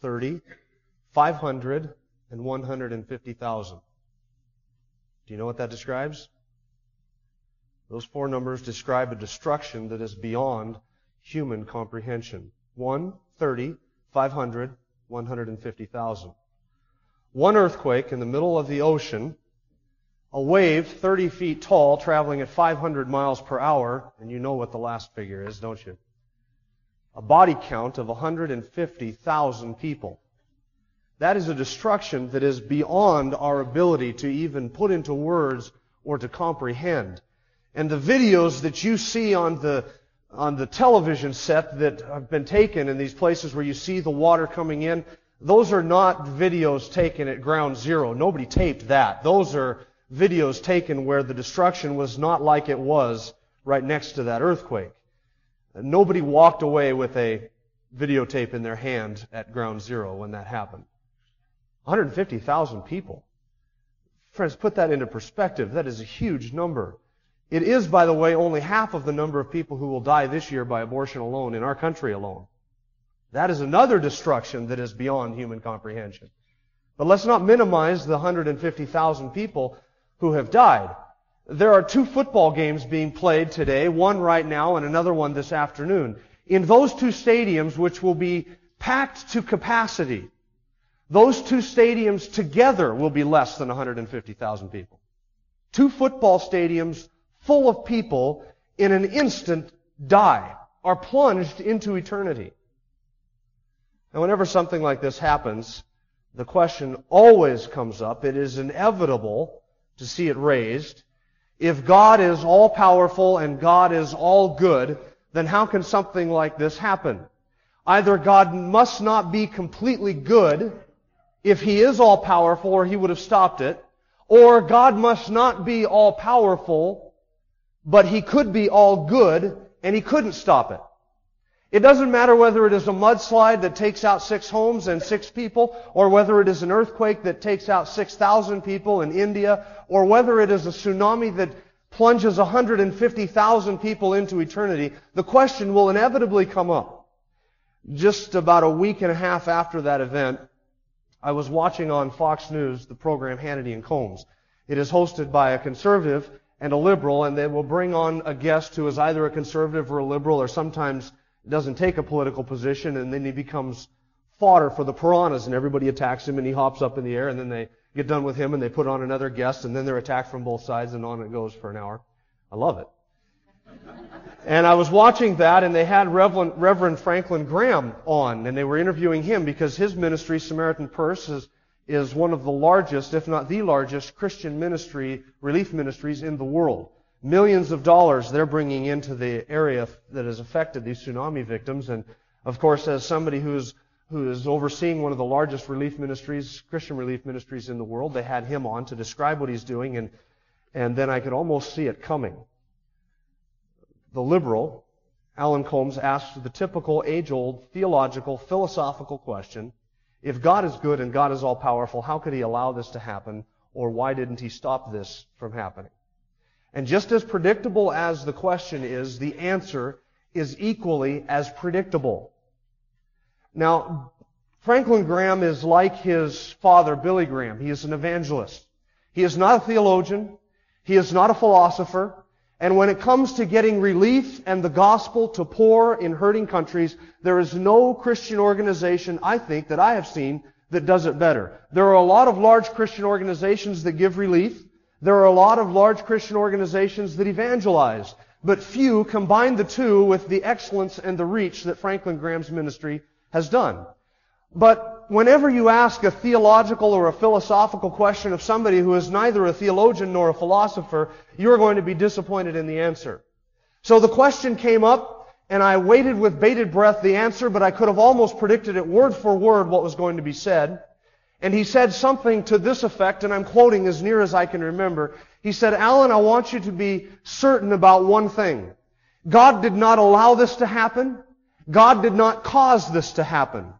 thirty, five hundred, and one hundred and fifty thousand. Do you know what that describes? Those four numbers describe a destruction that is beyond human comprehension. One, thirty, five hundred, one hundred and fifty thousand. One earthquake in the middle of the ocean, a wave 30 feet tall traveling at 500 miles per hour, and you know what the last figure is, don't you? A body count of 150,000 people. That is a destruction that is beyond our ability to even put into words or to comprehend. And the videos that you see on the on the television set that have been taken in these places where you see the water coming in, those are not videos taken at ground zero. Nobody taped that. Those are videos taken where the destruction was not like it was right next to that earthquake. Nobody walked away with a videotape in their hand at ground zero when that happened. 150,000 people. Friends, put that into perspective. That is a huge number. It is, by the way, only half of the number of people who will die this year by abortion alone in our country alone. That is another destruction that is beyond human comprehension. But let's not minimize the 150,000 people who have died. There are two football games being played today, one right now and another one this afternoon. In those two stadiums, which will be packed to capacity, those two stadiums together will be less than 150,000 people. Two football stadiums full of people in an instant die, are plunged into eternity. And whenever something like this happens, the question always comes up. It is inevitable to see it raised. If God is all powerful and God is all good, then how can something like this happen? Either God must not be completely good if He is all powerful or He would have stopped it, or God must not be all powerful, but He could be all good and He couldn't stop it. It doesn't matter whether it is a mudslide that takes out six homes and six people, or whether it is an earthquake that takes out 6,000 people in India, or whether it is a tsunami that plunges 150,000 people into eternity. The question will inevitably come up. Just about a week and a half after that event, I was watching on Fox News the program Hannity and Colmes. It is hosted by a conservative and a liberal, and they will bring on a guest who is either a conservative or a liberal, or sometimes doesn't take a political position, and then he becomes fodder for the piranhas, and everybody attacks him, and he hops up in the air, and then they get done with him, and they put on another guest, and then they're attacked from both sides, and on it goes for an hour. I love it. and I was watching that, and they had Reverend, Reverend Franklin Graham on, and they were interviewing him because his ministry, Samaritan Purse, is, is one of the largest, if not the largest, Christian ministry, relief ministries in the world millions of dollars they're bringing into the area that has affected these tsunami victims. And of course, as somebody who's who is overseeing one of the largest relief ministries, Christian relief ministries in the world, they had him on to describe what he's doing, and and then I could almost see it coming. The liberal, Alan Colmes, asked the typical age-old theological, philosophical question: If God is good and God is all powerful, how could He allow this to happen, or why didn't He stop this from happening? And just as predictable as the question is, the answer is equally as predictable. Now, Franklin Graham is like his father, Billy Graham. He is an evangelist. He is not a theologian. He is not a philosopher. And when it comes to getting relief and the gospel to poor in hurting countries, there is no Christian organization, I think, that I have seen that does it better. There are a lot of large Christian organizations that give relief. There are a lot of large Christian organizations that evangelize, but few combine the two with the excellence and the reach that Franklin Graham's ministry has done. But whenever you ask a theological or a philosophical question of somebody who is neither a theologian nor a philosopher, you're going to be disappointed in the answer. So the question came up, and I waited with bated breath the answer, but I could have almost predicted it word for word what was going to be said. And he said something to this effect, and I'm quoting as near as I can remember. He said, Alan, I want you to be certain about one thing. God did not allow this to happen. God did not cause this to happen.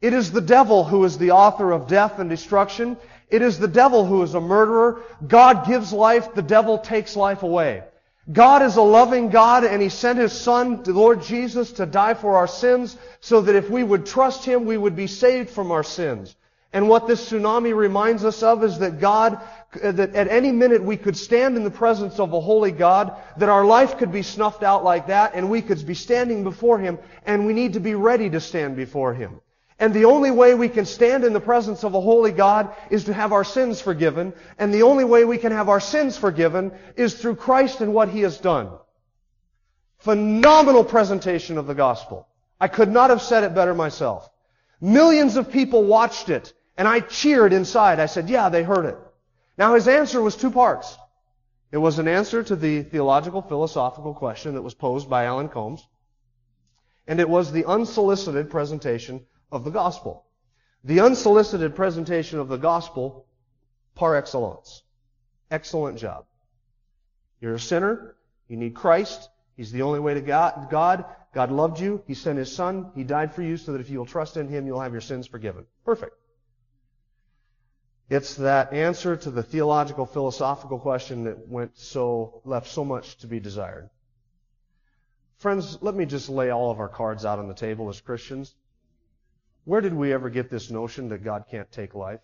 It is the devil who is the author of death and destruction. It is the devil who is a murderer. God gives life, the devil takes life away. God is a loving God and He sent His Son, the Lord Jesus, to die for our sins so that if we would trust Him, we would be saved from our sins. And what this tsunami reminds us of is that God, uh, that at any minute we could stand in the presence of a holy God, that our life could be snuffed out like that, and we could be standing before Him, and we need to be ready to stand before Him. And the only way we can stand in the presence of a holy God is to have our sins forgiven. And the only way we can have our sins forgiven is through Christ and what He has done. Phenomenal presentation of the gospel. I could not have said it better myself. Millions of people watched it, and I cheered inside. I said, yeah, they heard it. Now his answer was two parts. It was an answer to the theological philosophical question that was posed by Alan Colmes, and it was the unsolicited presentation of the gospel. The unsolicited presentation of the gospel par excellence. Excellent job. You're a sinner. You need Christ. He's the only way to God. God loved you. He sent His Son. He died for you so that if you will trust in Him, you'll have your sins forgiven. Perfect. It's that answer to the theological, philosophical question that went so, left so much to be desired. Friends, let me just lay all of our cards out on the table as Christians. Where did we ever get this notion that God can't take life?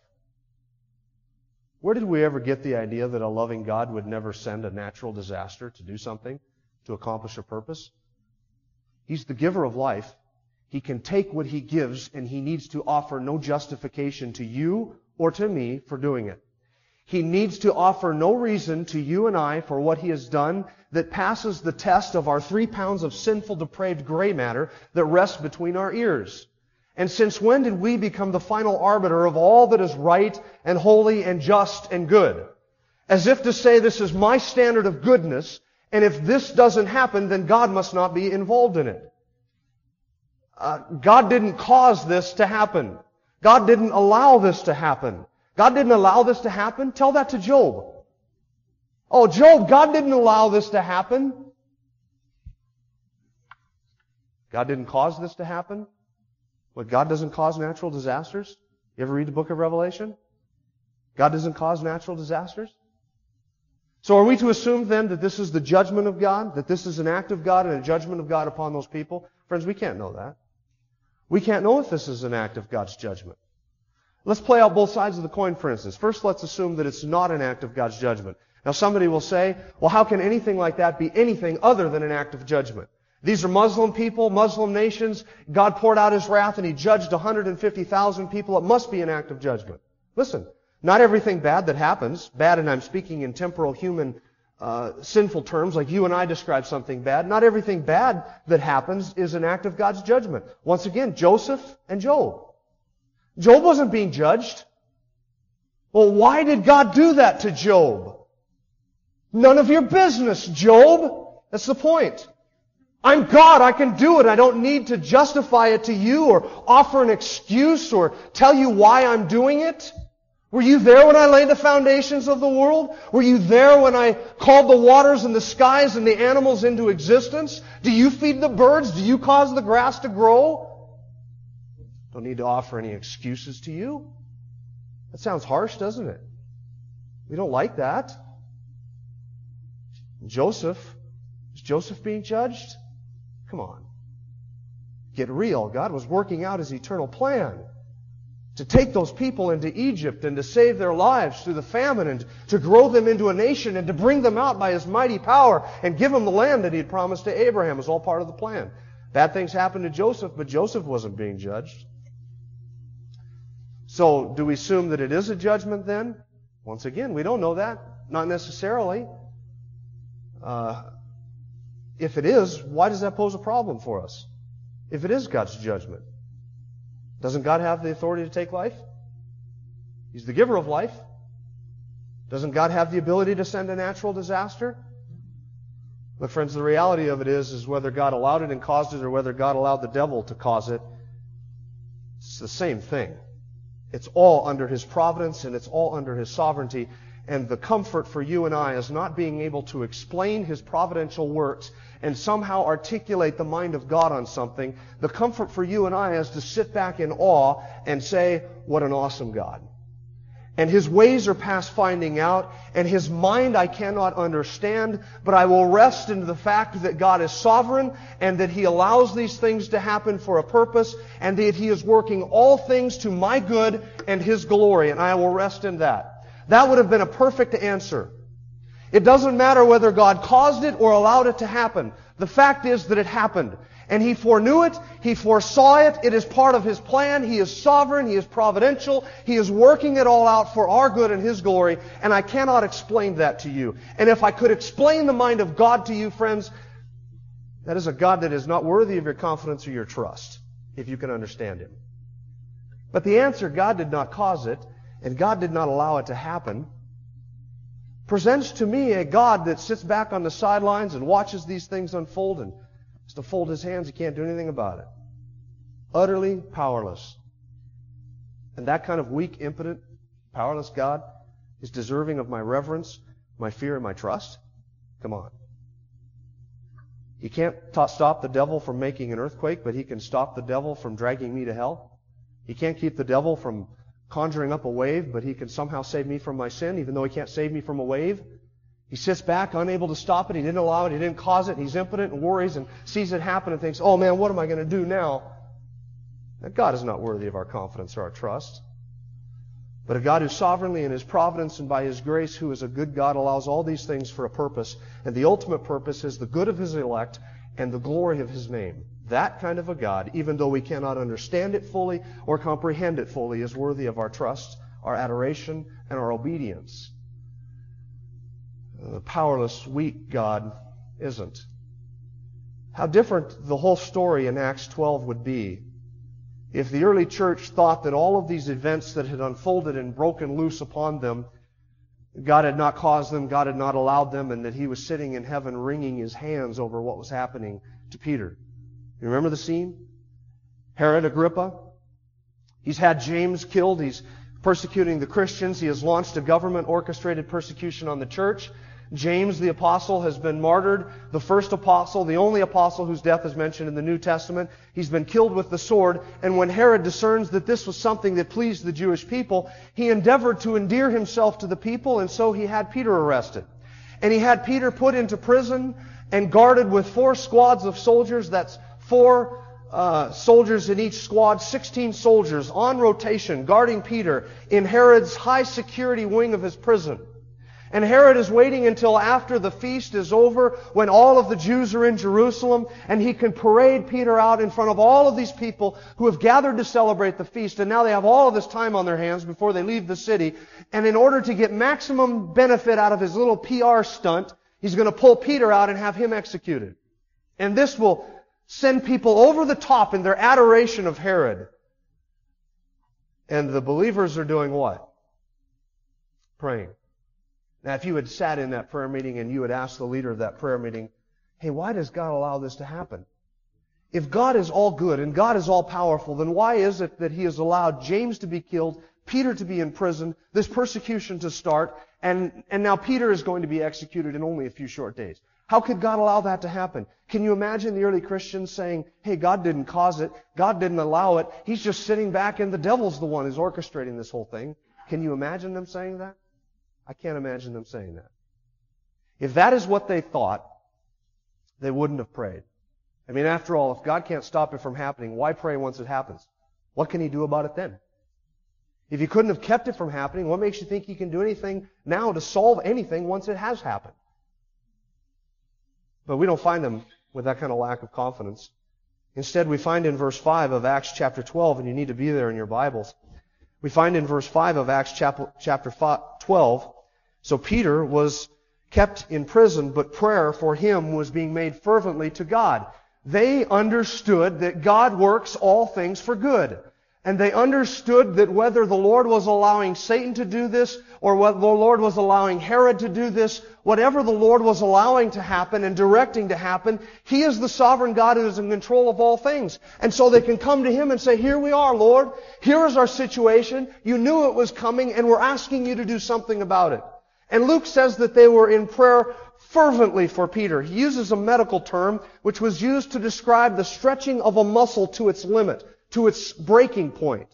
Where did we ever get the idea that a loving God would never send a natural disaster to do something, to accomplish a purpose? He's the giver of life. He can take what He gives and He needs to offer no justification to you or to me for doing it. He needs to offer no reason to you and I for what He has done that passes the test of our three pounds of sinful, depraved gray matter that rests between our ears. And since when did we become the final arbiter of all that is right and holy and just and good? As if to say this is my standard of goodness, and if this doesn't happen, then God must not be involved in it. Uh, God didn't cause this to happen. God didn't allow this to happen. God didn't allow this to happen? Tell that to Job. Oh, Job, God didn't allow this to happen. God didn't cause this to happen? But God doesn't cause natural disasters? You ever read the book of Revelation? God doesn't cause natural disasters? So are we to assume then that this is the judgment of God? That this is an act of God and a judgment of God upon those people? Friends, we can't know that. We can't know if this is an act of God's judgment. Let's play out both sides of the coin, for instance. First, let's assume that it's not an act of God's judgment. Now, somebody will say, well, how can anything like that be anything other than an act of judgment? These are Muslim people, Muslim nations. God poured out His wrath and He judged 150,000 people. It must be an act of judgment. Listen, not everything bad that happens, bad and I'm speaking in temporal human uh, sinful terms, like you and I describe something bad, not everything bad that happens is an act of God's judgment. Once again, Joseph and Job. Job wasn't being judged. Well, why did God do that to Job? None of your business, Job. That's the point. I'm God. I can do it. I don't need to justify it to you or offer an excuse or tell you why I'm doing it. Were you there when I laid the foundations of the world? Were you there when I called the waters and the skies and the animals into existence? Do you feed the birds? Do you cause the grass to grow? Don't need to offer any excuses to you. That sounds harsh, doesn't it? We don't like that. Joseph, is Joseph being judged? Come on. Get real. God was working out his eternal plan to take those people into Egypt and to save their lives through the famine and to grow them into a nation and to bring them out by his mighty power and give them the land that he had promised to Abraham was all part of the plan. Bad things happened to Joseph, but Joseph wasn't being judged. So, do we assume that it is a judgment then? Once again, we don't know that. Not necessarily. Uh, if it is, why does that pose a problem for us? If it is God's judgment, doesn't God have the authority to take life? He's the giver of life. Doesn't God have the ability to send a natural disaster? Look, friends, the reality of it is, is whether God allowed it and caused it or whether God allowed the devil to cause it, it's the same thing. It's all under His providence and it's all under His sovereignty. And the comfort for you and I is not being able to explain His providential works and somehow articulate the mind of God on something. The comfort for you and I is to sit back in awe and say, what an awesome God. And his ways are past finding out, and his mind I cannot understand, but I will rest in the fact that God is sovereign, and that he allows these things to happen for a purpose, and that he is working all things to my good and his glory, and I will rest in that. That would have been a perfect answer. It doesn't matter whether God caused it or allowed it to happen. The fact is that it happened. And He foreknew it. He foresaw it. It is part of His plan. He is sovereign. He is providential. He is working it all out for our good and His glory. And I cannot explain that to you. And if I could explain the mind of God to you, friends, that is a God that is not worthy of your confidence or your trust, if you can understand Him. But the answer, God did not cause it, and God did not allow it to happen presents to me a God that sits back on the sidelines and watches these things unfold and has to fold his hands. He can't do anything about it. Utterly powerless. And that kind of weak, impotent, powerless God is deserving of my reverence, my fear, and my trust? Come on. He can't t- stop the devil from making an earthquake, but he can stop the devil from dragging me to hell. He can't keep the devil from conjuring up a wave, but he can somehow save me from my sin, even though he can't save me from a wave. He sits back, unable to stop it. He didn't allow it. He didn't cause it. He's impotent and worries and sees it happen and thinks, oh man, what am I going to do now? That God is not worthy of our confidence or our trust. But a God who sovereignly in His providence and by His grace, who is a good God, allows all these things for a purpose. And the ultimate purpose is the good of His elect and the glory of His name. That kind of a God, even though we cannot understand it fully or comprehend it fully, is worthy of our trust, our adoration, and our obedience. The powerless, weak God isn't. How different the whole story in Acts 12 would be if the early church thought that all of these events that had unfolded and broken loose upon them, God had not caused them, God had not allowed them, and that He was sitting in heaven wringing His hands over what was happening to Peter. You remember the scene? Herod Agrippa. He's had James killed. He's persecuting the Christians. He has launched a government orchestrated persecution on the church. James the apostle has been martyred, the first apostle, the only apostle whose death is mentioned in the New Testament. He's been killed with the sword, and when Herod discerns that this was something that pleased the Jewish people, he endeavored to endear himself to the people, and so he had Peter arrested. And he had Peter put into prison and guarded with four squads of soldiers, that's four uh, soldiers in each squad, 16 soldiers on rotation guarding Peter in Herod's high security wing of his prison. And Herod is waiting until after the feast is over when all of the Jews are in Jerusalem and he can parade Peter out in front of all of these people who have gathered to celebrate the feast and now they have all of this time on their hands before they leave the city. And in order to get maximum benefit out of his little PR stunt, he's going to pull Peter out and have him executed. And this will send people over the top in their adoration of Herod. And the believers are doing what? Praying. Now, if you had sat in that prayer meeting and you had asked the leader of that prayer meeting, hey, why does God allow this to happen? If God is all good and God is all powerful, then why is it that He has allowed James to be killed, Peter to be in prison, this persecution to start, and, and now Peter is going to be executed in only a few short days? How could God allow that to happen? Can you imagine the early Christians saying, hey, God didn't cause it, God didn't allow it, He's just sitting back and the devil's the one who's orchestrating this whole thing? Can you imagine them saying that? I can't imagine them saying that. If that is what they thought, they wouldn't have prayed. I mean, after all, if God can't stop it from happening, why pray once it happens? What can He do about it then? If He couldn't have kept it from happening, what makes you think He can do anything now to solve anything once it has happened? But we don't find them with that kind of lack of confidence. Instead, we find in verse 5 of Acts chapter 12, and you need to be there in your Bibles, we find in verse 5 of Acts chapter 12, so Peter was kept in prison, but prayer for him was being made fervently to God. They understood that God works all things for good. And they understood that whether the Lord was allowing Satan to do this or whether the Lord was allowing Herod to do this, whatever the Lord was allowing to happen and directing to happen, He is the sovereign God who is in control of all things. And so they can come to Him and say, here we are, Lord. Here is our situation. You knew it was coming and we're asking you to do something about it. And Luke says that they were in prayer fervently for Peter. He uses a medical term which was used to describe the stretching of a muscle to its limit to its breaking point.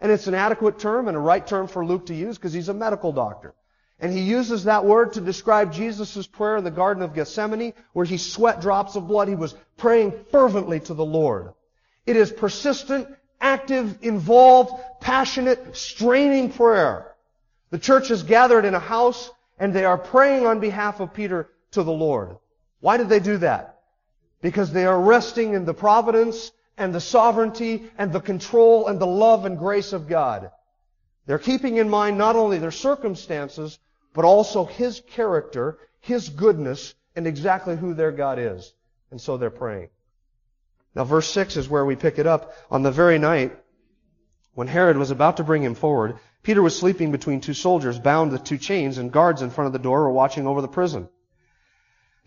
And it's an adequate term and a right term for Luke to use because he's a medical doctor. And he uses that word to describe Jesus' prayer in the Garden of Gethsemane where he sweat drops of blood. He was praying fervently to the Lord. It is persistent, active, involved, passionate, straining prayer. The church is gathered in a house and they are praying on behalf of Peter to the Lord. Why did they do that? Because they are resting in the providence and the sovereignty and the control and the love and grace of God. They're keeping in mind not only their circumstances, but also His character, His goodness, and exactly who their God is. And so they're praying. Now verse 6 is where we pick it up. On the very night when Herod was about to bring him forward, Peter was sleeping between two soldiers, bound with two chains, and guards in front of the door were watching over the prison.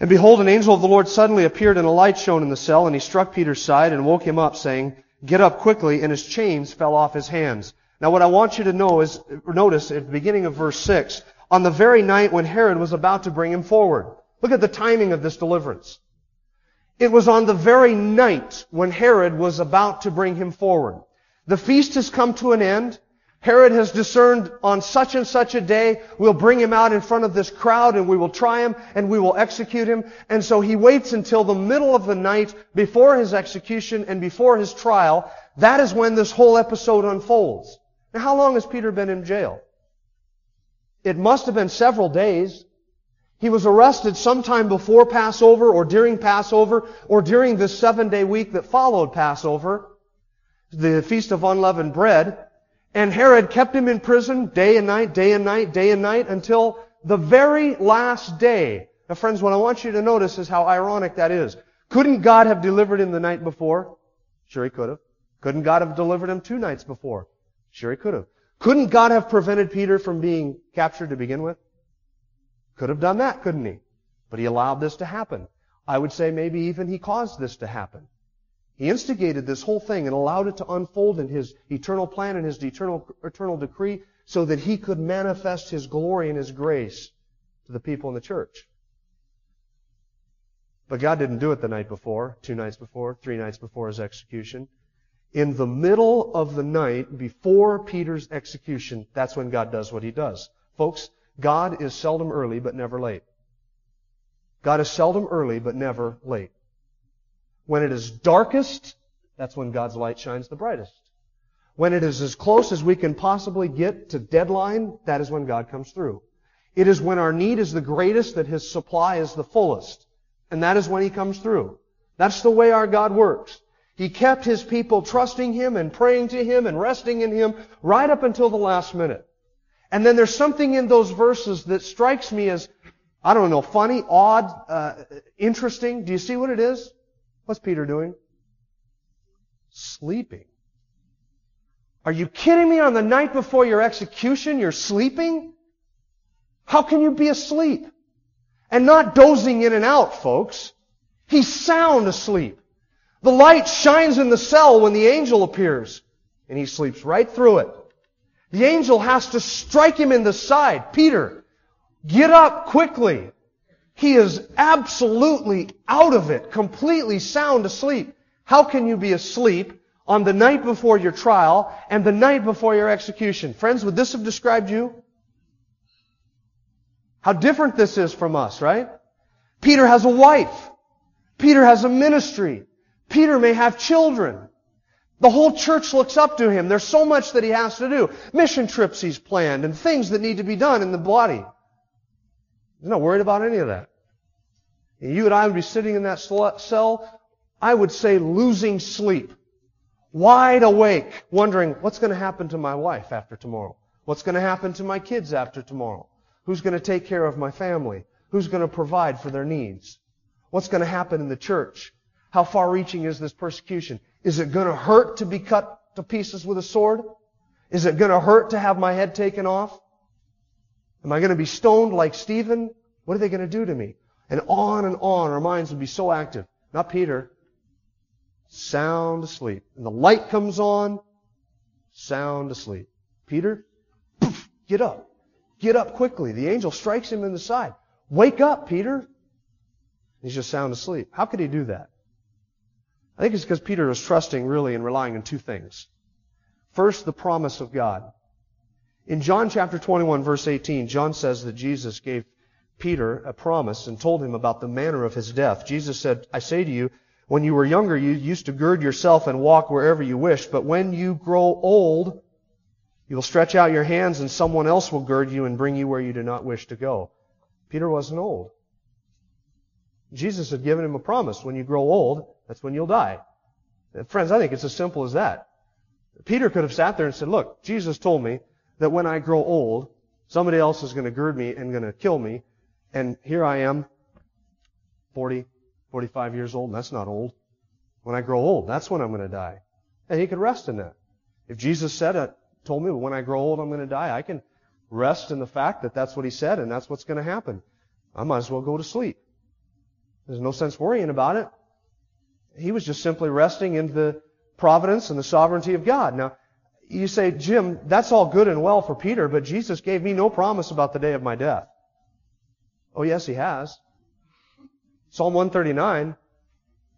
And behold, an angel of the Lord suddenly appeared and a light shone in the cell, and he struck Peter's side and woke him up, saying, Get up quickly, and his chains fell off his hands. Now what I want you to know is, notice at the beginning of verse 6, on the very night when Herod was about to bring him forward. Look at the timing of this deliverance. It was on the very night when Herod was about to bring him forward. The feast has come to an end. Herod has discerned on such and such a day, we'll bring him out in front of this crowd and we will try him and we will execute him. And so he waits until the middle of the night before his execution and before his trial. That is when this whole episode unfolds. Now how long has Peter been in jail? It must have been several days. He was arrested sometime before Passover or during Passover or during this seven day week that followed Passover, the Feast of Unleavened Bread. And Herod kept him in prison day and night, day and night, day and night until the very last day. Now friends, what I want you to notice is how ironic that is. Couldn't God have delivered him the night before? Sure he could have. Couldn't God have delivered him two nights before? Sure he could have. Couldn't God have prevented Peter from being captured to begin with? Could have done that, couldn't he? But he allowed this to happen. I would say maybe even he caused this to happen. He instigated this whole thing and allowed it to unfold in His eternal plan and His eternal, eternal decree so that He could manifest His glory and His grace to the people in the church. But God didn't do it the night before, two nights before, three nights before His execution. In the middle of the night, before Peter's execution, that's when God does what He does. Folks, God is seldom early, but never late. God is seldom early, but never late. When it is darkest, that's when God's light shines the brightest. When it is as close as we can possibly get to deadline, that is when God comes through. It is when our need is the greatest that His supply is the fullest. And that is when He comes through. That's the way our God works. He kept His people trusting Him and praying to Him and resting in Him right up until the last minute. And then there's something in those verses that strikes me as, I don't know, funny, odd, uh, interesting. Do you see what it is? What's Peter doing? Sleeping. Are you kidding me? On the night before your execution, you're sleeping? How can you be asleep? And not dozing in and out, folks. He's sound asleep. The light shines in the cell when the angel appears, and he sleeps right through it. The angel has to strike him in the side. Peter, get up quickly. He is absolutely out of it, completely sound asleep. How can you be asleep on the night before your trial and the night before your execution? Friends, would this have described you? How different this is from us, right? Peter has a wife. Peter has a ministry. Peter may have children. The whole church looks up to him. There's so much that he has to do. Mission trips he's planned and things that need to be done in the body. He's not worried about any of that. You and I would be sitting in that cell, I would say losing sleep. Wide awake, wondering, what's going to happen to my wife after tomorrow? What's going to happen to my kids after tomorrow? Who's going to take care of my family? Who's going to provide for their needs? What's going to happen in the church? How far reaching is this persecution? Is it going to hurt to be cut to pieces with a sword? Is it going to hurt to have my head taken off? Am I going to be stoned like Stephen? What are they going to do to me? And on and on, our minds would be so active. Not Peter. Sound asleep. And the light comes on, sound asleep. Peter, poof, get up. Get up quickly. The angel strikes him in the side. Wake up, Peter. He's just sound asleep. How could he do that? I think it's because Peter was trusting really and relying on two things. First, the promise of God. In John chapter 21 verse 18, John says that Jesus gave Peter a promise and told him about the manner of his death. Jesus said, I say to you, when you were younger, you used to gird yourself and walk wherever you wished, but when you grow old, you will stretch out your hands and someone else will gird you and bring you where you do not wish to go. Peter wasn't old. Jesus had given him a promise. When you grow old, that's when you'll die. And friends, I think it's as simple as that. Peter could have sat there and said, look, Jesus told me that when I grow old, somebody else is going to gird me and going to kill me. And here I am, 40, 45 years old, and that's not old. When I grow old, that's when I'm going to die. And he could rest in that. If Jesus said it, told me when I grow old I'm going to die, I can rest in the fact that that's what he said and that's what's going to happen. I might as well go to sleep. There's no sense worrying about it. He was just simply resting in the providence and the sovereignty of God. Now, you say, Jim, that's all good and well for Peter, but Jesus gave me no promise about the day of my death. Oh, yes, he has. Psalm 139,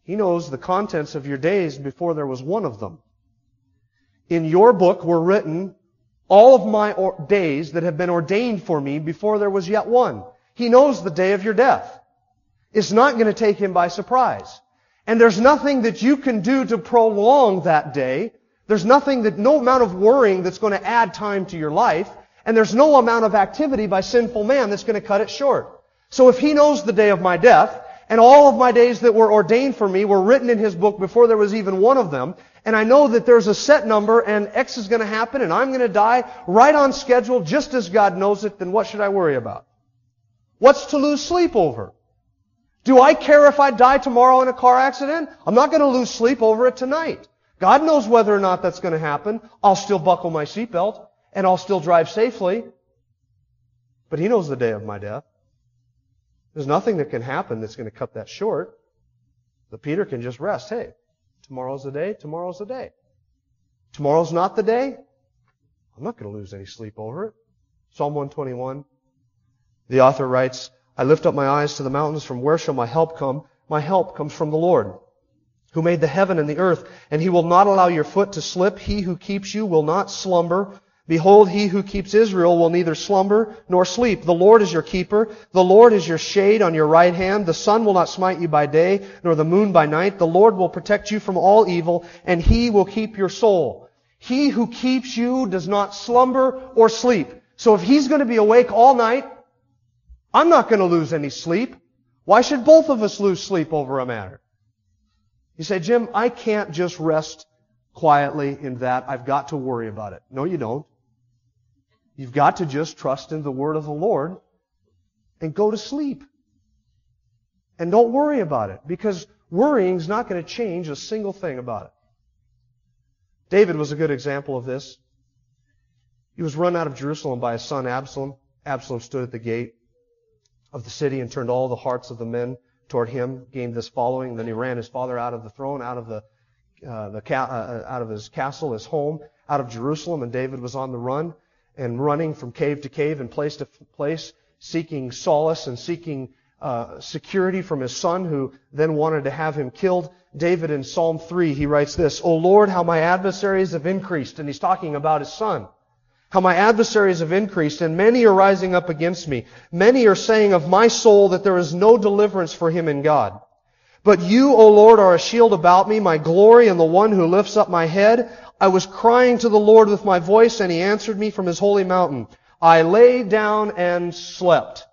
he knows the contents of your days before there was one of them. In your book were written all of my days that have been ordained for me before there was yet one. He knows the day of your death. It's not going to take him by surprise. And there's nothing that you can do to prolong that day. There's nothing that, no amount of worrying that's going to add time to your life. And there's no amount of activity by sinful man that's going to cut it short. So if he knows the day of my death, and all of my days that were ordained for me were written in his book before there was even one of them, and I know that there's a set number and X is going to happen and I'm going to die right on schedule just as God knows it, then what should I worry about? What's to lose sleep over? Do I care if I die tomorrow in a car accident? I'm not going to lose sleep over it tonight. God knows whether or not that's going to happen. I'll still buckle my seatbelt and I'll still drive safely. But He knows the day of my death. There's nothing that can happen that's going to cut that short. But Peter can just rest. Hey, tomorrow's the day, tomorrow's the day. Tomorrow's not the day. I'm not going to lose any sleep over it. Psalm 121. The author writes, I lift up my eyes to the mountains. From where shall my help come? My help comes from the Lord, who made the heaven and the earth, and he will not allow your foot to slip. He who keeps you will not slumber. Behold, he who keeps Israel will neither slumber nor sleep. The Lord is your keeper. The Lord is your shade on your right hand. The sun will not smite you by day, nor the moon by night. The Lord will protect you from all evil, and he will keep your soul. He who keeps you does not slumber or sleep. So if he's going to be awake all night, I'm not going to lose any sleep. Why should both of us lose sleep over a matter? You say, Jim, I can't just rest quietly in that. I've got to worry about it. No, you don't. You've got to just trust in the word of the Lord and go to sleep. And don't worry about it because worrying is not going to change a single thing about it. David was a good example of this. He was run out of Jerusalem by his son Absalom. Absalom stood at the gate of the city and turned all the hearts of the men toward him, gained this following. Then he ran his father out of the throne, out of the, uh, the ca- uh, out of his castle, his home, out of Jerusalem, and David was on the run and running from cave to cave and place to place, seeking solace and seeking uh, security from his son, who then wanted to have him killed. David in Psalm 3, he writes this, O Lord, how my adversaries have increased. And he's talking about his son. How my adversaries have increased, and many are rising up against me. Many are saying of my soul that there is no deliverance for him in God. But you, O Lord, are a shield about me, my glory, and the one who lifts up my head. I was crying to the Lord with my voice, and he answered me from his holy mountain. I lay down and slept.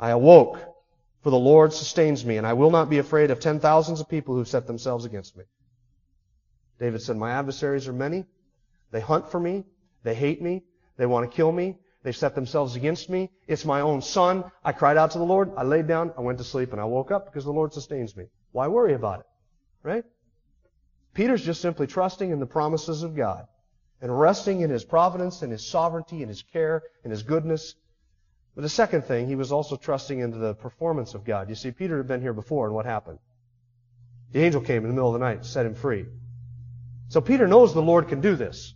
I awoke, for the Lord sustains me, and I will not be afraid of ten thousands of people who set themselves against me. David said, My adversaries are many, they hunt for me. They hate me. They want to kill me. They've set themselves against me. It's my own son. I cried out to the Lord. I laid down. I went to sleep and I woke up because the Lord sustains me. Why worry about it? Right? Peter's just simply trusting in the promises of God and resting in His providence and His sovereignty and His care and His goodness. But the second thing, he was also trusting into the performance of God. You see, Peter had been here before, and what happened? The angel came in the middle of the night and set him free. So Peter knows the Lord can do this.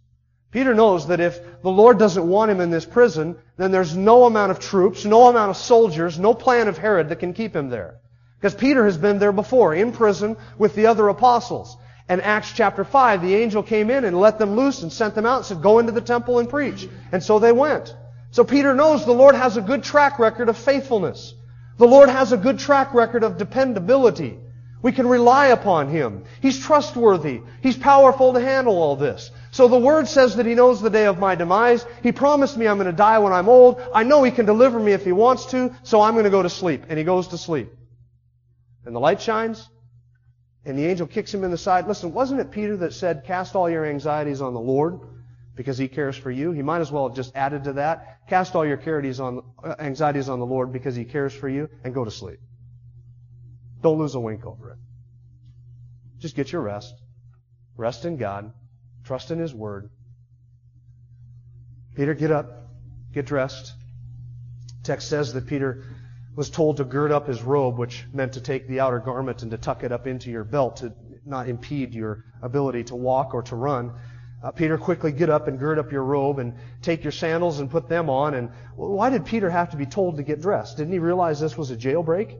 Peter knows that if the Lord doesn't want him in this prison, then there's no amount of troops, no amount of soldiers, no plan of Herod that can keep him there. Because Peter has been there before, in prison with the other apostles. And Acts chapter 5, the angel came in and let them loose and sent them out and said, go into the temple and preach. And so they went. So Peter knows the Lord has a good track record of faithfulness. The Lord has a good track record of dependability. We can rely upon Him. He's trustworthy. He's powerful to handle all this. So the Word says that He knows the day of my demise. He promised me I'm going to die when I'm old. I know He can deliver me if He wants to, so I'm going to go to sleep. And He goes to sleep. And the light shines, and the angel kicks him in the side. Listen, wasn't it Peter that said, cast all your anxieties on the Lord because He cares for you? He might as well have just added to that, cast all your uh, anxieties on the Lord because He cares for you, and go to sleep. Don't lose a wink over it. Just get your rest. Rest in God. Trust in His Word. Peter, get up. Get dressed. Text says that Peter was told to gird up his robe, which meant to take the outer garment and to tuck it up into your belt to not impede your ability to walk or to run. Uh, Peter, quickly get up and gird up your robe and take your sandals and put them on. And why did Peter have to be told to get dressed? Didn't he realize this was a jailbreak?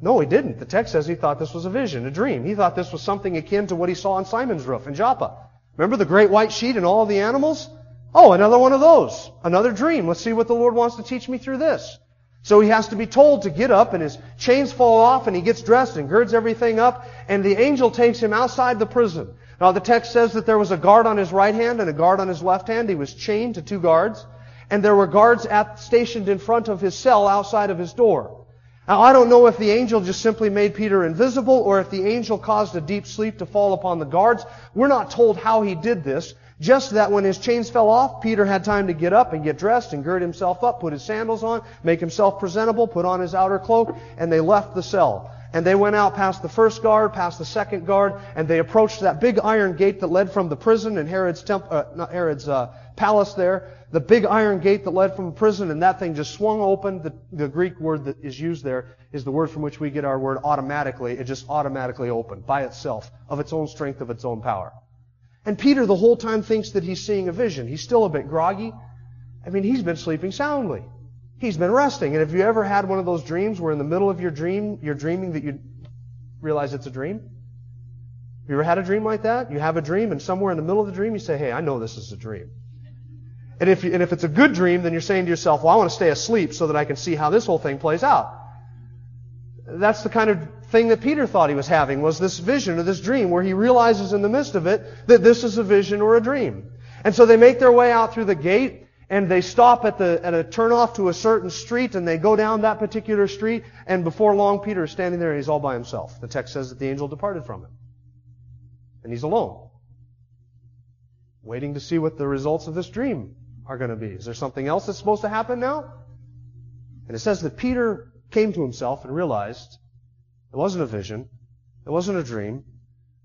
No, he didn't. The text says he thought this was a vision, a dream. He thought this was something akin to what he saw on Simon's roof in Joppa. Remember the great white sheet and all the animals? Oh, another one of those. Another dream. Let's see what the Lord wants to teach me through this. So he has to be told to get up and his chains fall off and he gets dressed and girds everything up and the angel takes him outside the prison. Now the text says that there was a guard on his right hand and a guard on his left hand. He was chained to two guards and there were guards at, stationed in front of his cell outside of his door. Now, I don't know if the angel just simply made Peter invisible or if the angel caused a deep sleep to fall upon the guards. We're not told how he did this. Just that when his chains fell off, Peter had time to get up and get dressed and gird himself up, put his sandals on, make himself presentable, put on his outer cloak, and they left the cell. And they went out past the first guard, past the second guard, and they approached that big iron gate that led from the prison in Herod's uh, not Herod's uh, palace there the big iron gate that led from the prison, and that thing just swung open. The, the, Greek word that is used there is the word from which we get our word automatically. It just automatically opened by itself, of its own strength, of its own power. And Peter the whole time thinks that he's seeing a vision. He's still a bit groggy. I mean, he's been sleeping soundly. He's been resting. And have you ever had one of those dreams where in the middle of your dream, you're dreaming that you realize it's a dream? Have you ever had a dream like that? You have a dream, and somewhere in the middle of the dream, you say, hey, I know this is a dream. And if, you, and if it's a good dream, then you're saying to yourself, well, I want to stay asleep so that I can see how this whole thing plays out. That's the kind of thing that Peter thought he was having, was this vision or this dream where he realizes in the midst of it that this is a vision or a dream. And so they make their way out through the gate and they stop at the at a turnoff to a certain street and they go down that particular street and before long Peter is standing there and he's all by himself. The text says that the angel departed from him. And he's alone. Waiting to see what the results of this dream are going to be. Is there something else that's supposed to happen now? And it says that Peter came to himself and realized it wasn't a vision. It wasn't a dream.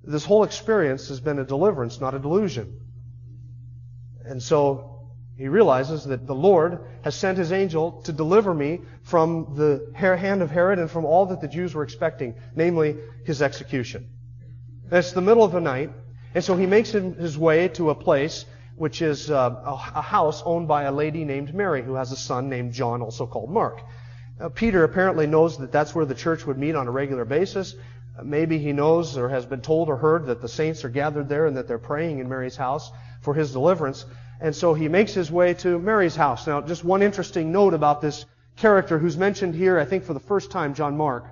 This whole experience has been a deliverance, not a delusion. And so he realizes that the Lord has sent his angel to deliver me from the hand of Herod and from all that the Jews were expecting, namely his execution. And it's the middle of the night, and so he makes his way to a place which is uh, a house owned by a lady named Mary who has a son named John, also called Mark. Uh, Peter apparently knows that that's where the church would meet on a regular basis. Uh, maybe he knows or has been told or heard that the saints are gathered there and that they're praying in Mary's house for his deliverance. And so he makes his way to Mary's house. Now, just one interesting note about this character who's mentioned here, I think for the first time, John Mark.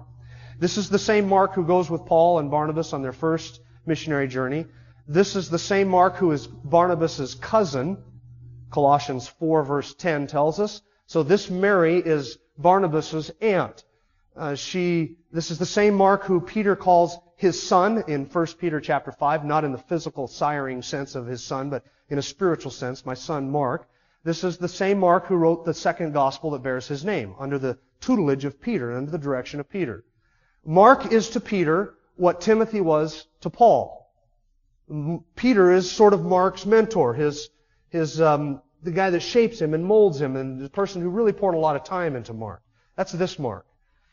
This is the same Mark who goes with Paul and Barnabas on their first missionary journey. This is the same Mark who is Barnabas' cousin. Colossians 4 verse 10 tells us. So this Mary is Barnabas' aunt. Uh, she, this is the same Mark who Peter calls his son in 1 Peter chapter 5, not in the physical siring sense of his son, but in a spiritual sense, my son Mark. This is the same Mark who wrote the second gospel that bears his name, under the tutelage of Peter, under the direction of Peter. Mark is to Peter what Timothy was to Paul. Peter is sort of Mark's mentor, his, his, um, the guy that shapes him and molds him, and the person who really poured a lot of time into Mark. That's this Mark.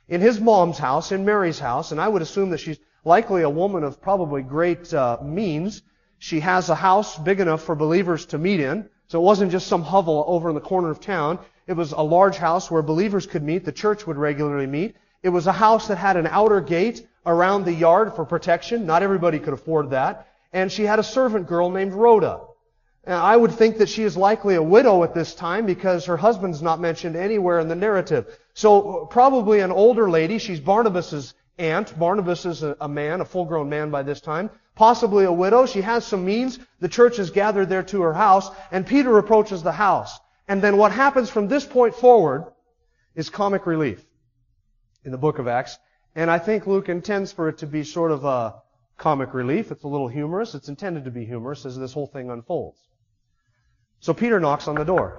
In his mom's house, in Mary's house, and I would assume that she's likely a woman of probably great uh, means. She has a house big enough for believers to meet in. So it wasn't just some hovel over in the corner of town. It was a large house where believers could meet. The church would regularly meet. It was a house that had an outer gate around the yard for protection. Not everybody could afford that. And she had a servant girl named Rhoda. And I would think that she is likely a widow at this time because her husband's not mentioned anywhere in the narrative. So uh, probably an older lady. She's Barnabas's aunt. Barnabas is a, man, a full-grown man by this time. Possibly a widow. She has some means. The church is gathered there to her house, and Peter approaches the house. And then what happens from this point forward is comic relief in the book of Acts. And I think Luke intends for it to be sort of a comic relief. It's a little humorous. It's intended to be humorous as this whole thing unfolds. So Peter knocks on the door.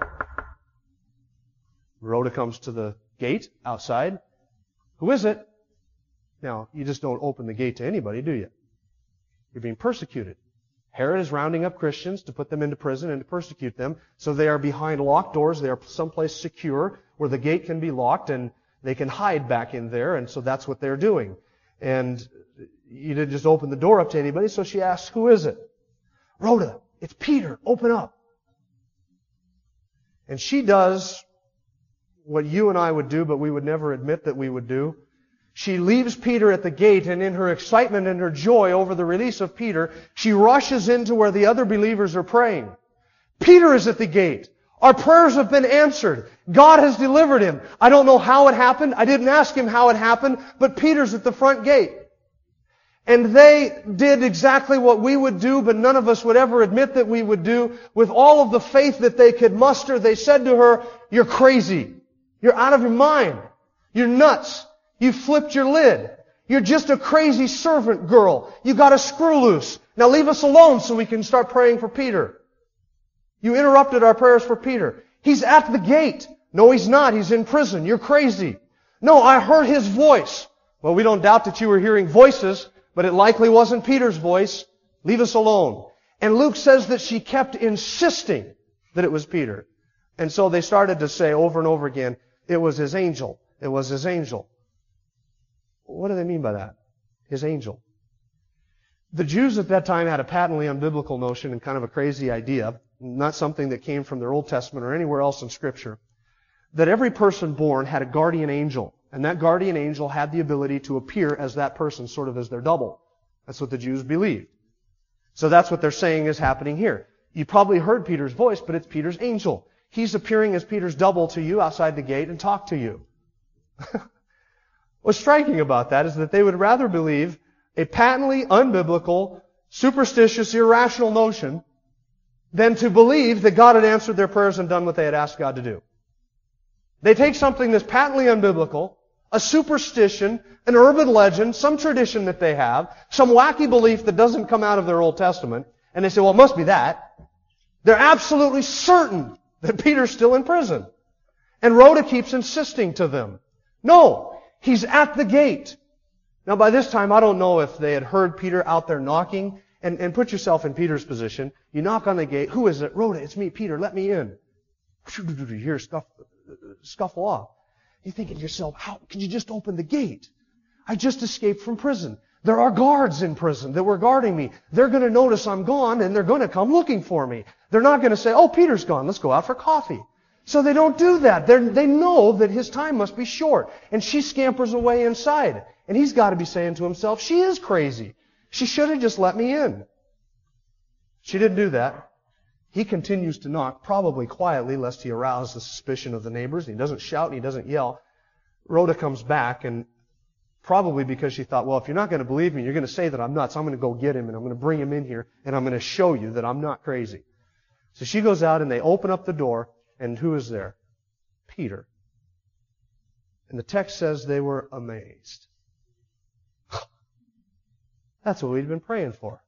Rhoda comes to the gate outside. Who is it? Now, you just don't open the gate to anybody, do you? You're being persecuted. Herod is rounding up Christians to put them into prison and to persecute them. So they are behind locked doors. They are someplace secure where the gate can be locked and they can hide back in there. And so that's what they're doing. And you didn't just open the door up to anybody. So she asks, who is it? Rhoda, it's Peter. Open up. And she does what you and I would do, but we would never admit that we would do. She leaves Peter at the gate and in her excitement and her joy over the release of Peter, she rushes into where the other believers are praying. Peter is at the gate. Our prayers have been answered. God has delivered him. I don't know how it happened. I didn't ask him how it happened, but Peter's at the front gate. And they did exactly what we would do, but none of us would ever admit that we would do. With all of the faith that they could muster, they said to her, you're crazy. You're out of your mind. You're nuts. You flipped your lid. You're just a crazy servant girl. You got a screw loose. Now leave us alone so we can start praying for Peter. You interrupted our prayers for Peter. He's at the gate. No, he's not. He's in prison. You're crazy. No, I heard his voice. Well, we don't doubt that you were hearing voices, but it likely wasn't Peter's voice. Leave us alone. And Luke says that she kept insisting that it was Peter. And so they started to say over and over again, it was his angel. It was his angel. What do they mean by that? His angel. The Jews at that time had a patently unbiblical notion and kind of a crazy idea, not something that came from their Old Testament or anywhere else in Scripture, that every person born had a guardian angel. And that guardian angel had the ability to appear as that person, sort of as their double. That's what the Jews believed. So that's what they're saying is happening here. You probably heard Peter's voice, but it's Peter's angel. He's appearing as Peter's double to you outside the gate and talk to you. What's striking about that is that they would rather believe a patently unbiblical, superstitious, irrational notion than to believe that God had answered their prayers and done what they had asked God to do. They take something that's patently unbiblical, a superstition, an urban legend, some tradition that they have, some wacky belief that doesn't come out of their Old Testament, and they say, well, it must be that. They're absolutely certain that Peter's still in prison. And Rhoda keeps insisting to them, no, He's at the gate. Now by this time, I don't know if they had heard Peter out there knocking. And, and put yourself in Peter's position. You knock on the gate. Who is it? Rhoda, it's me, Peter. Let me in. You hear scuff, scuffle off. You think to yourself, how can you just open the gate? I just escaped from prison. There are guards in prison that were guarding me. They're going to notice I'm gone and they're going to come looking for me. They're not going to say, oh, Peter's gone. Let's go out for coffee. So they don't do that. They're, they know that his time must be short. And she scampers away inside. And he's got to be saying to himself, she is crazy. She should have just let me in. She didn't do that. He continues to knock, probably quietly, lest he arouse the suspicion of the neighbors. He doesn't shout and he doesn't yell. Rhoda comes back and probably because she thought, well, if you're not going to believe me, you're going to say that I'm nuts. I'm going to go get him and I'm going to bring him in here and I'm going to show you that I'm not crazy. So she goes out and they open up the door and who is there? Peter. And the text says they were amazed. That's what we'd been praying for.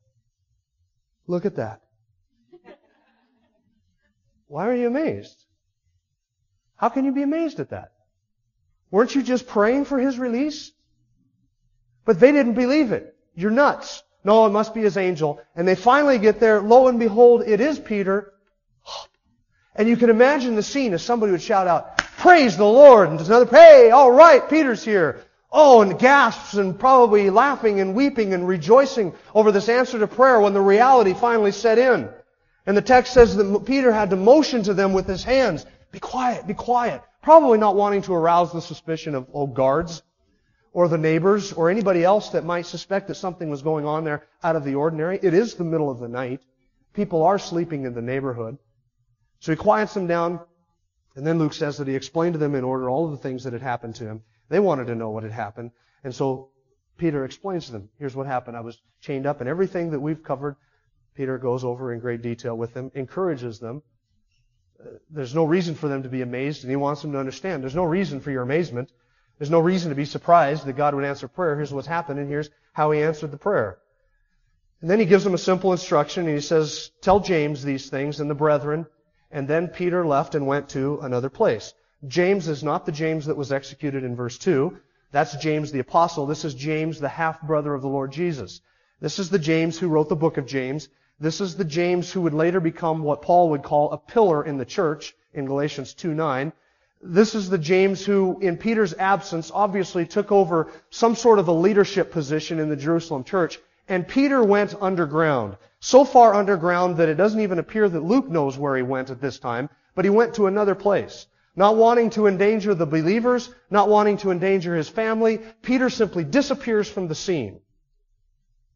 Look at that. Why are you amazed? How can you be amazed at that? Weren't you just praying for his release? But they didn't believe it. You're nuts. No, it must be his angel. And they finally get there. Lo and behold, it is Peter. And you can imagine the scene as somebody would shout out, Praise the Lord! And another, Hey, all right, Peter's here. Oh, and gasps and probably laughing and weeping and rejoicing over this answer to prayer when the reality finally set in. And the text says that Peter had to motion to them with his hands, be quiet, be quiet. Probably not wanting to arouse the suspicion of old guards or the neighbors or anybody else that might suspect that something was going on there out of the ordinary. It is the middle of the night. People are sleeping in the neighborhood. So he quiets them down, and then Luke says that he explained to them in order all of the things that had happened to him. They wanted to know what had happened. And so Peter explains to them, here's what happened. I was chained up, and everything that we've covered, Peter goes over in great detail with them, encourages them. There's no reason for them to be amazed, and he wants them to understand. There's no reason for your amazement. There's no reason to be surprised that God would answer prayer. Here's what's happened, and here's how he answered the prayer. And then he gives them a simple instruction, and he says, Tell James these things and the brethren. And then Peter left and went to another place. James is not the James that was executed in verse 2. That's James the apostle. This is James, the half brother of the Lord Jesus. This is the James who wrote the book of James. This is the James who would later become what Paul would call a pillar in the church in Galatians 2:9. This is the James who, in Peter's absence, obviously took over some sort of a leadership position in the Jerusalem church. And Peter went underground. So far underground that it doesn't even appear that Luke knows where he went at this time, but he went to another place. Not wanting to endanger the believers, not wanting to endanger his family, Peter simply disappears from the scene.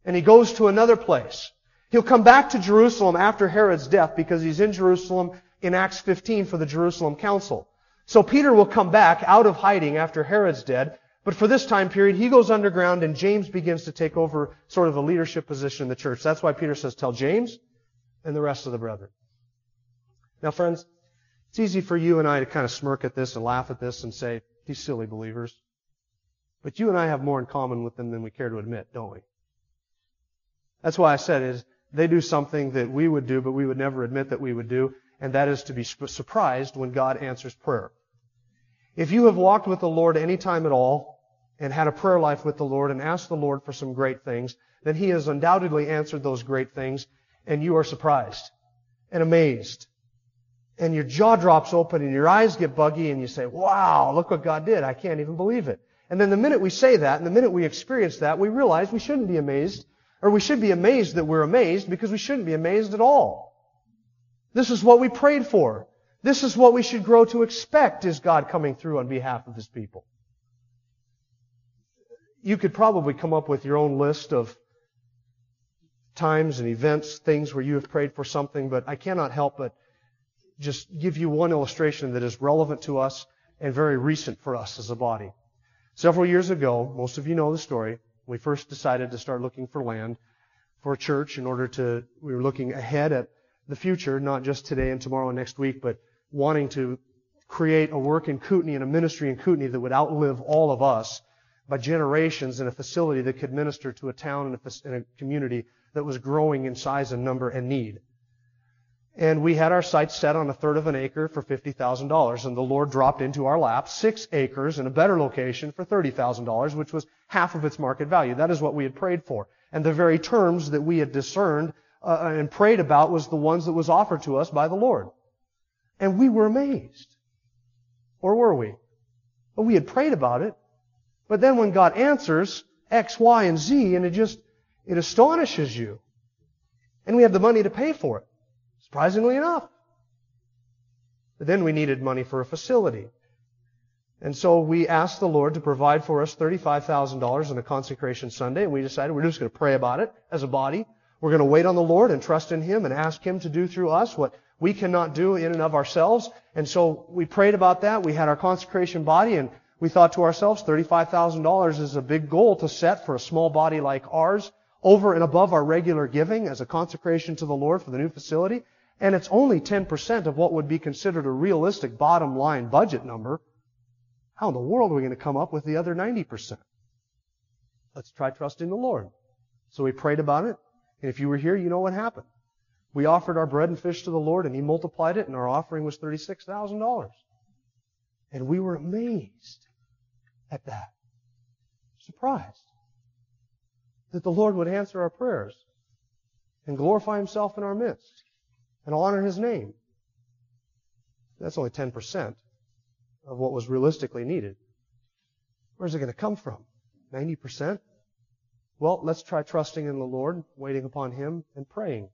And he goes to another place. He'll come back to Jerusalem after Herod's death because he's in Jerusalem in Acts 15 for the Jerusalem Council. So Peter will come back out of hiding after Herod's dead, but for this time period, he goes underground and James begins to take over sort of a leadership position in the church. That's why Peter says, tell James and the rest of the brethren. Now friends, it's easy for you and I to kind of smirk at this and laugh at this and say, these silly believers. But you and I have more in common with them than we care to admit, don't we? That's why I said is they do something that we would do, but we would never admit that we would do, and that is to be surprised when God answers prayer. If you have walked with the Lord any time at all and had a prayer life with the Lord and asked the Lord for some great things, then He has undoubtedly answered those great things, and you are surprised and amazed and your jaw drops open and your eyes get buggy and you say, wow, look what God did. I can't even believe it. And then the minute we say that and the minute we experience that, we realize we shouldn't be amazed or we should be amazed that we're amazed because we shouldn't be amazed at all. This is what we prayed for. This is what we should grow to expect is God coming through on behalf of His people. You could probably come up with your own list of times and events, things where you have prayed for something, but I cannot help but just give you one illustration that is relevant to us and very recent for us as a body. Several years ago, most of you know the story, we first decided to start looking for land for a church in order to, we were looking ahead at the future, not just today and tomorrow and next week, but wanting to create a work in Kootenai and a ministry in Kootenai that would outlive all of us by generations in a facility that could minister to a town and a, and a community that was growing in size and number and need. And we had our sights set on a third of an acre for $50,000. And the Lord dropped into our lap six acres in a better location for $30,000, which was half of its market value. That is what we had prayed for. And the very terms that we had discerned uh, and prayed about was the ones that was offered to us by the Lord. And we were amazed. Or were we? Well, we had prayed about it. But then when God answers X, Y, and Z, and it just, it astonishes you. And we have the money to pay for it. Surprisingly enough. But then we needed money for a facility. And so we asked the Lord to provide for us $35,000 on a consecration Sunday, and we decided we're just going to pray about it as a body. We're going to wait on the Lord and trust in Him and ask Him to do through us what we cannot do in and of ourselves. And so we prayed about that. We had our consecration body, and we thought to ourselves, $35,000 is a big goal to set for a small body like ours, over and above our regular giving as a consecration to the Lord for the new facility and it's only 10% of what would be considered a realistic bottom line budget number, how in the world are we going to come up with the other 90%? Let's try trusting the Lord. So we prayed about it, and if you were here, you know what happened. We offered our bread and fish to the Lord, and He multiplied it, and our offering was $36,000. And we were amazed at that. Surprised. that the Lord would answer our prayers and glorify Himself in our midst and honor His name. That's only 10% of what was realistically needed. Where's it going to come from? 90%? Well, let's try trusting in the Lord, waiting upon Him, and praying.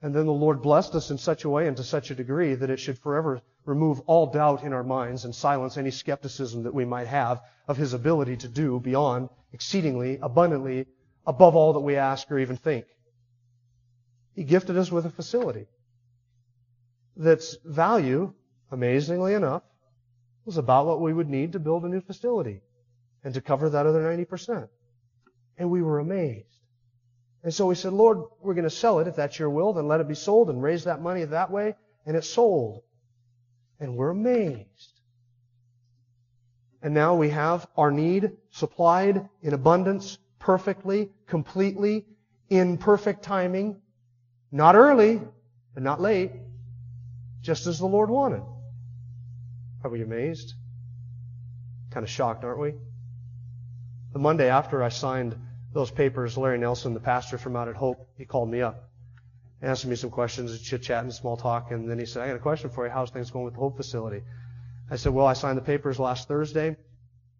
And then the Lord blessed us in such a way and to such a degree that it should forever remove all doubt in our minds and silence any skepticism that we might have of His ability to do beyond, exceedingly, abundantly, above all that we ask or even think. He gifted us with a facility that's value, amazingly enough, was about what we would need to build a new facility and to cover that other 90%. And we were amazed. And so we said, Lord, we're going to sell it. If that's your will, then let it be sold and raise that money that way. And it sold. And we're amazed. And now we have our need supplied in abundance, perfectly, completely, in perfect timing. Not early, but not late. Just as the Lord wanted. Are we amazed? Kind of shocked, aren't we? The Monday after I signed those papers, Larry Nelson, the pastor from out at Hope, he called me up, asked me some questions, chit chat and small talk, and then he said, I got a question for you. How's things going with the Hope facility? I said, Well, I signed the papers last Thursday.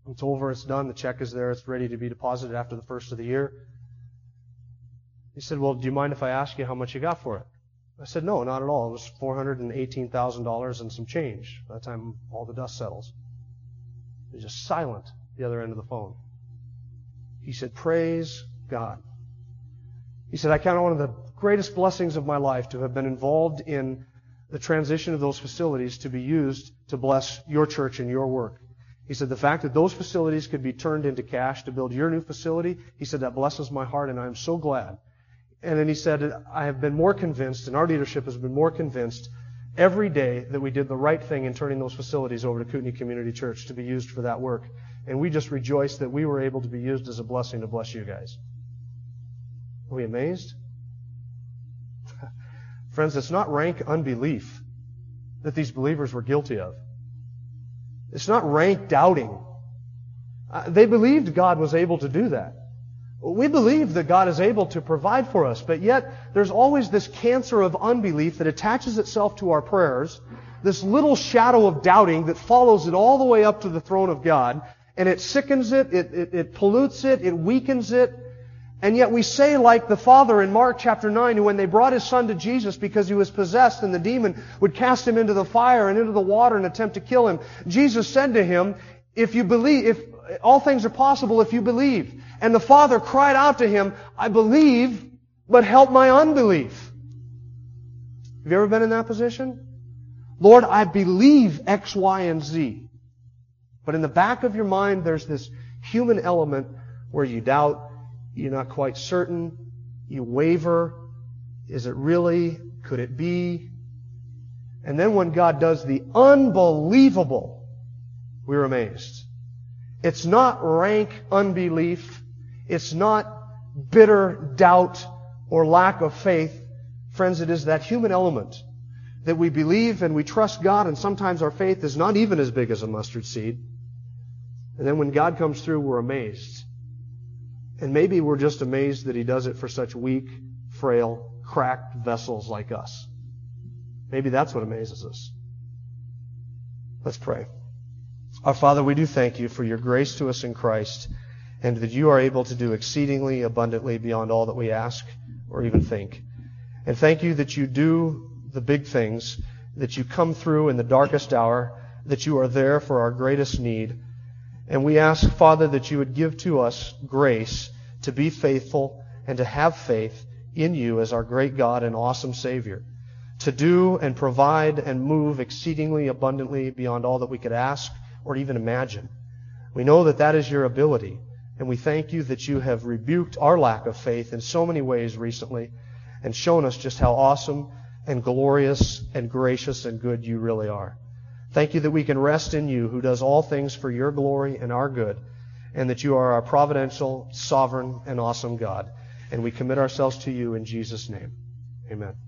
It's over, it's done, the check is there, it's ready to be deposited after the first of the year. He said, Well, do you mind if I ask you how much you got for it? I said, No, not at all. It was $418,000 and some change by the time all the dust settles. It was just silent the other end of the phone. He said, Praise God. He said, I count one of the greatest blessings of my life to have been involved in the transition of those facilities to be used to bless your church and your work. He said, the fact that those facilities could be turned into cash to build your new facility, he said, that blesses my heart and I am so glad. And then he said, I have been more convinced, and our leadership has been more convinced every day that we did the right thing in turning those facilities over to Kootenai Community Church to be used for that work. And we just rejoice that we were able to be used as a blessing to bless you guys. Are we amazed? Friends, it's not rank unbelief that these believers were guilty of. It's not rank doubting. Uh, they believed God was able to do that. We believe that God is able to provide for us, but yet there's always this cancer of unbelief that attaches itself to our prayers, this little shadow of doubting that follows it all the way up to the throne of God, and it sickens it, it, it, it pollutes it, it weakens it, and yet we say like the father in Mark chapter 9, who when they brought his son to Jesus because he was possessed and the demon would cast him into the fire and into the water and attempt to kill him, Jesus said to him, if you believe, if all things are possible if you believe. And the father cried out to him, I believe, but help my unbelief. Have you ever been in that position? Lord, I believe X, Y, and Z. But in the back of your mind, there's this human element where you doubt, you're not quite certain, you waver. Is it really? Could it be? And then when God does the unbelievable, we're amazed. It's not rank unbelief. It's not bitter doubt or lack of faith. Friends, it is that human element that we believe and we trust God, and sometimes our faith is not even as big as a mustard seed. And then when God comes through, we're amazed. And maybe we're just amazed that He does it for such weak, frail, cracked vessels like us. Maybe that's what amazes us. Let's pray. Our Father, we do thank you for your grace to us in Christ and that you are able to do exceedingly abundantly beyond all that we ask or even think. And thank you that you do the big things, that you come through in the darkest hour, that you are there for our greatest need. And we ask, Father, that you would give to us grace to be faithful and to have faith in you as our great God and awesome Savior, to do and provide and move exceedingly abundantly beyond all that we could ask or even imagine. We know that that is your ability. And we thank you that you have rebuked our lack of faith in so many ways recently and shown us just how awesome and glorious and gracious and good you really are. Thank you that we can rest in you who does all things for your glory and our good, and that you are our providential, sovereign, and awesome God. And we commit ourselves to you in Jesus' name. Amen.